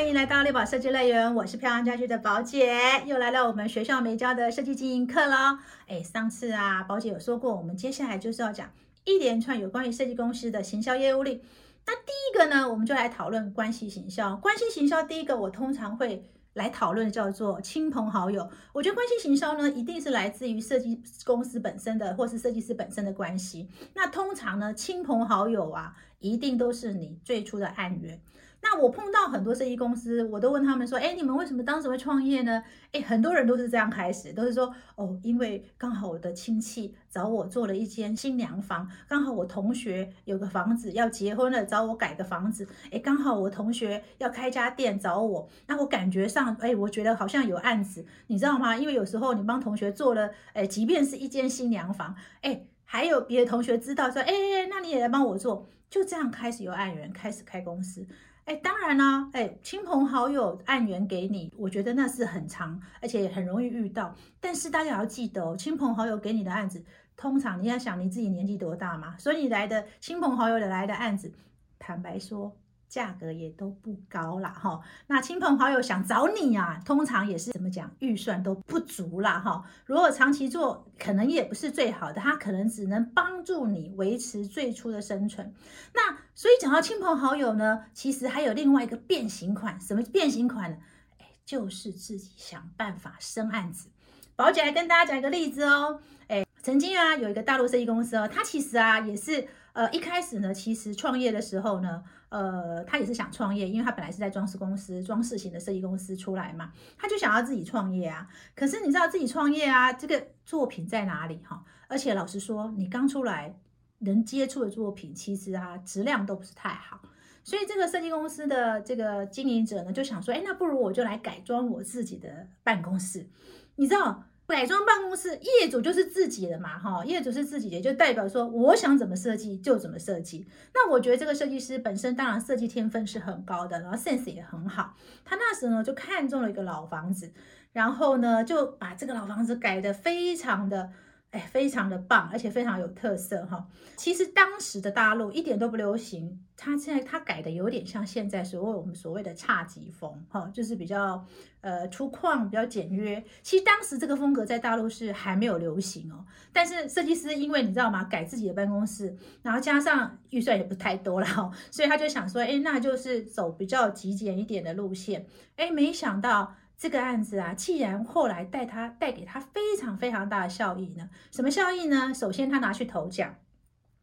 欢迎来到六宝设计乐园，我是漂亮家居的宝姐，又来到我们学校美教的设计经营课喽。哎，上次啊，宝姐有说过，我们接下来就是要讲一连串有关于设计公司的行销业务力。那第一个呢，我们就来讨论关系行销。关系行销第一个，我通常会来讨论叫做亲朋好友。我觉得关系行销呢，一定是来自于设计公司本身的，或是设计师本身的关系。那通常呢，亲朋好友啊，一定都是你最初的案源。那我碰到很多设计公司，我都问他们说：“哎，你们为什么当时会创业呢？”哎，很多人都是这样开始，都是说：“哦，因为刚好我的亲戚找我做了一间新娘房，刚好我同学有个房子要结婚了，找我改个房子。哎，刚好我同学要开家店找我，那我感觉上，哎，我觉得好像有案子，你知道吗？因为有时候你帮同学做了，哎，即便是一间新娘房，哎，还有别的同学知道说，哎，那你也来帮我做，就这样开始有案源，开始开公司。”哎，当然啦，哎，亲朋好友案源给你，我觉得那是很长，而且很容易遇到。但是大家要记得哦，亲朋好友给你的案子，通常你要想你自己年纪多大嘛，所以你来的亲朋好友的来的案子，坦白说。价格也都不高啦，哈。那亲朋好友想找你啊，通常也是怎么讲，预算都不足啦，哈。如果长期做，可能也不是最好的，它可能只能帮助你维持最初的生存。那所以讲到亲朋好友呢，其实还有另外一个变形款，什么变形款呢？哎，就是自己想办法生案子。宝姐来跟大家讲一个例子哦，哎，曾经啊有一个大陆设计公司哦，它其实啊也是。呃，一开始呢，其实创业的时候呢，呃，他也是想创业，因为他本来是在装饰公司、装饰型的设计公司出来嘛，他就想要自己创业啊。可是你知道自己创业啊，这个作品在哪里哈？而且老实说，你刚出来能接触的作品，其实啊，质量都不是太好。所以这个设计公司的这个经营者呢，就想说，哎，那不如我就来改装我自己的办公室，你知道？改装办公室，业主就是自己的嘛，哈，业主是自己的，就代表说我想怎么设计就怎么设计。那我觉得这个设计师本身当然设计天分是很高的，然后 sense 也很好。他那时呢就看中了一个老房子，然后呢就把这个老房子改得非常的。哎，非常的棒，而且非常有特色哈。其实当时的大陆一点都不流行，它现在它改的有点像现在所谓我们所谓的侘寂风哈，就是比较呃粗犷、比较简约。其实当时这个风格在大陆是还没有流行哦。但是设计师因为你知道吗，改自己的办公室，然后加上预算也不太多了哈，所以他就想说，哎，那就是走比较极简一点的路线。哎，没想到。这个案子啊，既然后来带他带给他非常非常大的效益呢，什么效益呢？首先他拿去投奖，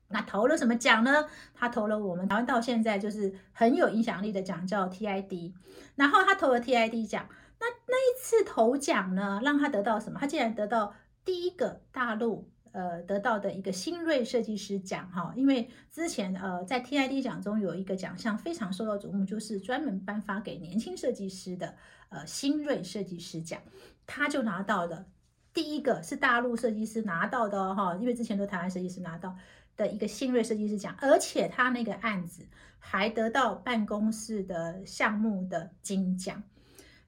那投了什么奖呢？他投了我们台湾到现在就是很有影响力的奖，叫 TID。然后他投了 TID 奖，那那一次投奖呢，让他得到什么？他竟然得到第一个大陆。呃，得到的一个新锐设计师奖哈，因为之前呃在 TID 奖中有一个奖项非常受到瞩目，就是专门颁发给年轻设计师的呃新锐设计师奖，他就拿到了第一个是大陆设计师拿到的哈，因为之前都台湾设计师拿到的一个新锐设计师奖，而且他那个案子还得到办公室的项目的金奖，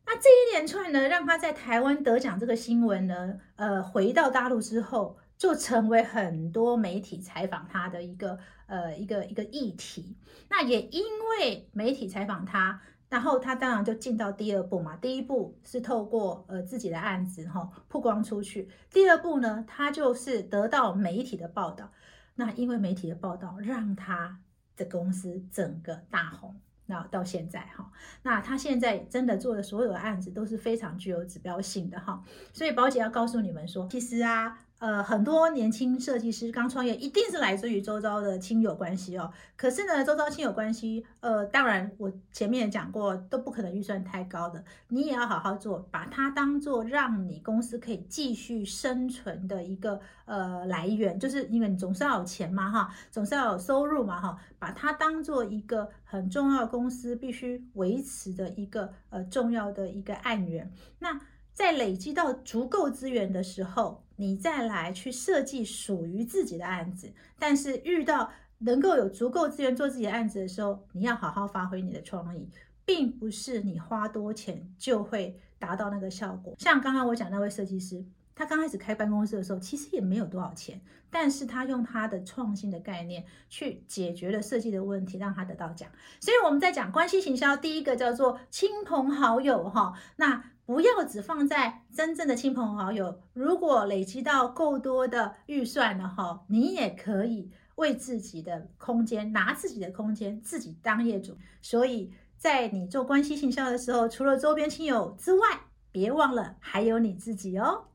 那这一连串呢，让他在台湾得奖这个新闻呢，呃，回到大陆之后。就成为很多媒体采访他的一个呃一个一个议题。那也因为媒体采访他，然后他当然就进到第二步嘛。第一步是透过呃自己的案子哈曝光出去，第二步呢，他就是得到媒体的报道。那因为媒体的报道，让他的公司整个大红。那到现在哈，那他现在真的做的所有的案子都是非常具有指标性的哈。所以宝姐要告诉你们说，其实啊。呃，很多年轻设计师刚创业，一定是来自于周遭的亲友关系哦。可是呢，周遭亲友关系，呃，当然我前面讲过，都不可能预算太高的，你也要好好做，把它当做让你公司可以继续生存的一个呃来源，就是因为你总是要有钱嘛哈，总是要有收入嘛哈，把它当做一个很重要公司必须维持的一个呃重要的一个案源。那在累积到足够资源的时候，你再来去设计属于自己的案子。但是遇到能够有足够资源做自己的案子的时候，你要好好发挥你的创意，并不是你花多钱就会达到那个效果。像刚刚我讲那位设计师。他刚开始开办公室的时候，其实也没有多少钱，但是他用他的创新的概念去解决了设计的问题，让他得到奖。所以我们在讲关系行销，第一个叫做亲朋好友哈，那不要只放在真正的亲朋好友，如果累积到够多的预算了哈，你也可以为自己的空间拿自己的空间，自己当业主。所以在你做关系行销的时候，除了周边亲友之外，别忘了还有你自己哦。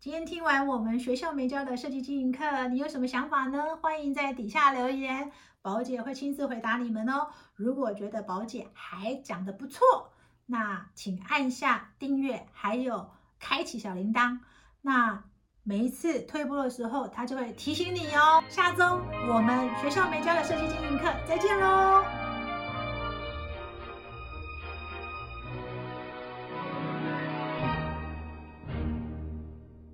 今天听完我们学校没教的设计经营课，你有什么想法呢？欢迎在底下留言，宝姐会亲自回答你们哦。如果觉得宝姐还讲得不错，那请按下订阅，还有开启小铃铛。那每一次退步的时候，它就会提醒你哦。下周我们学校没教的设计经营课再见喽。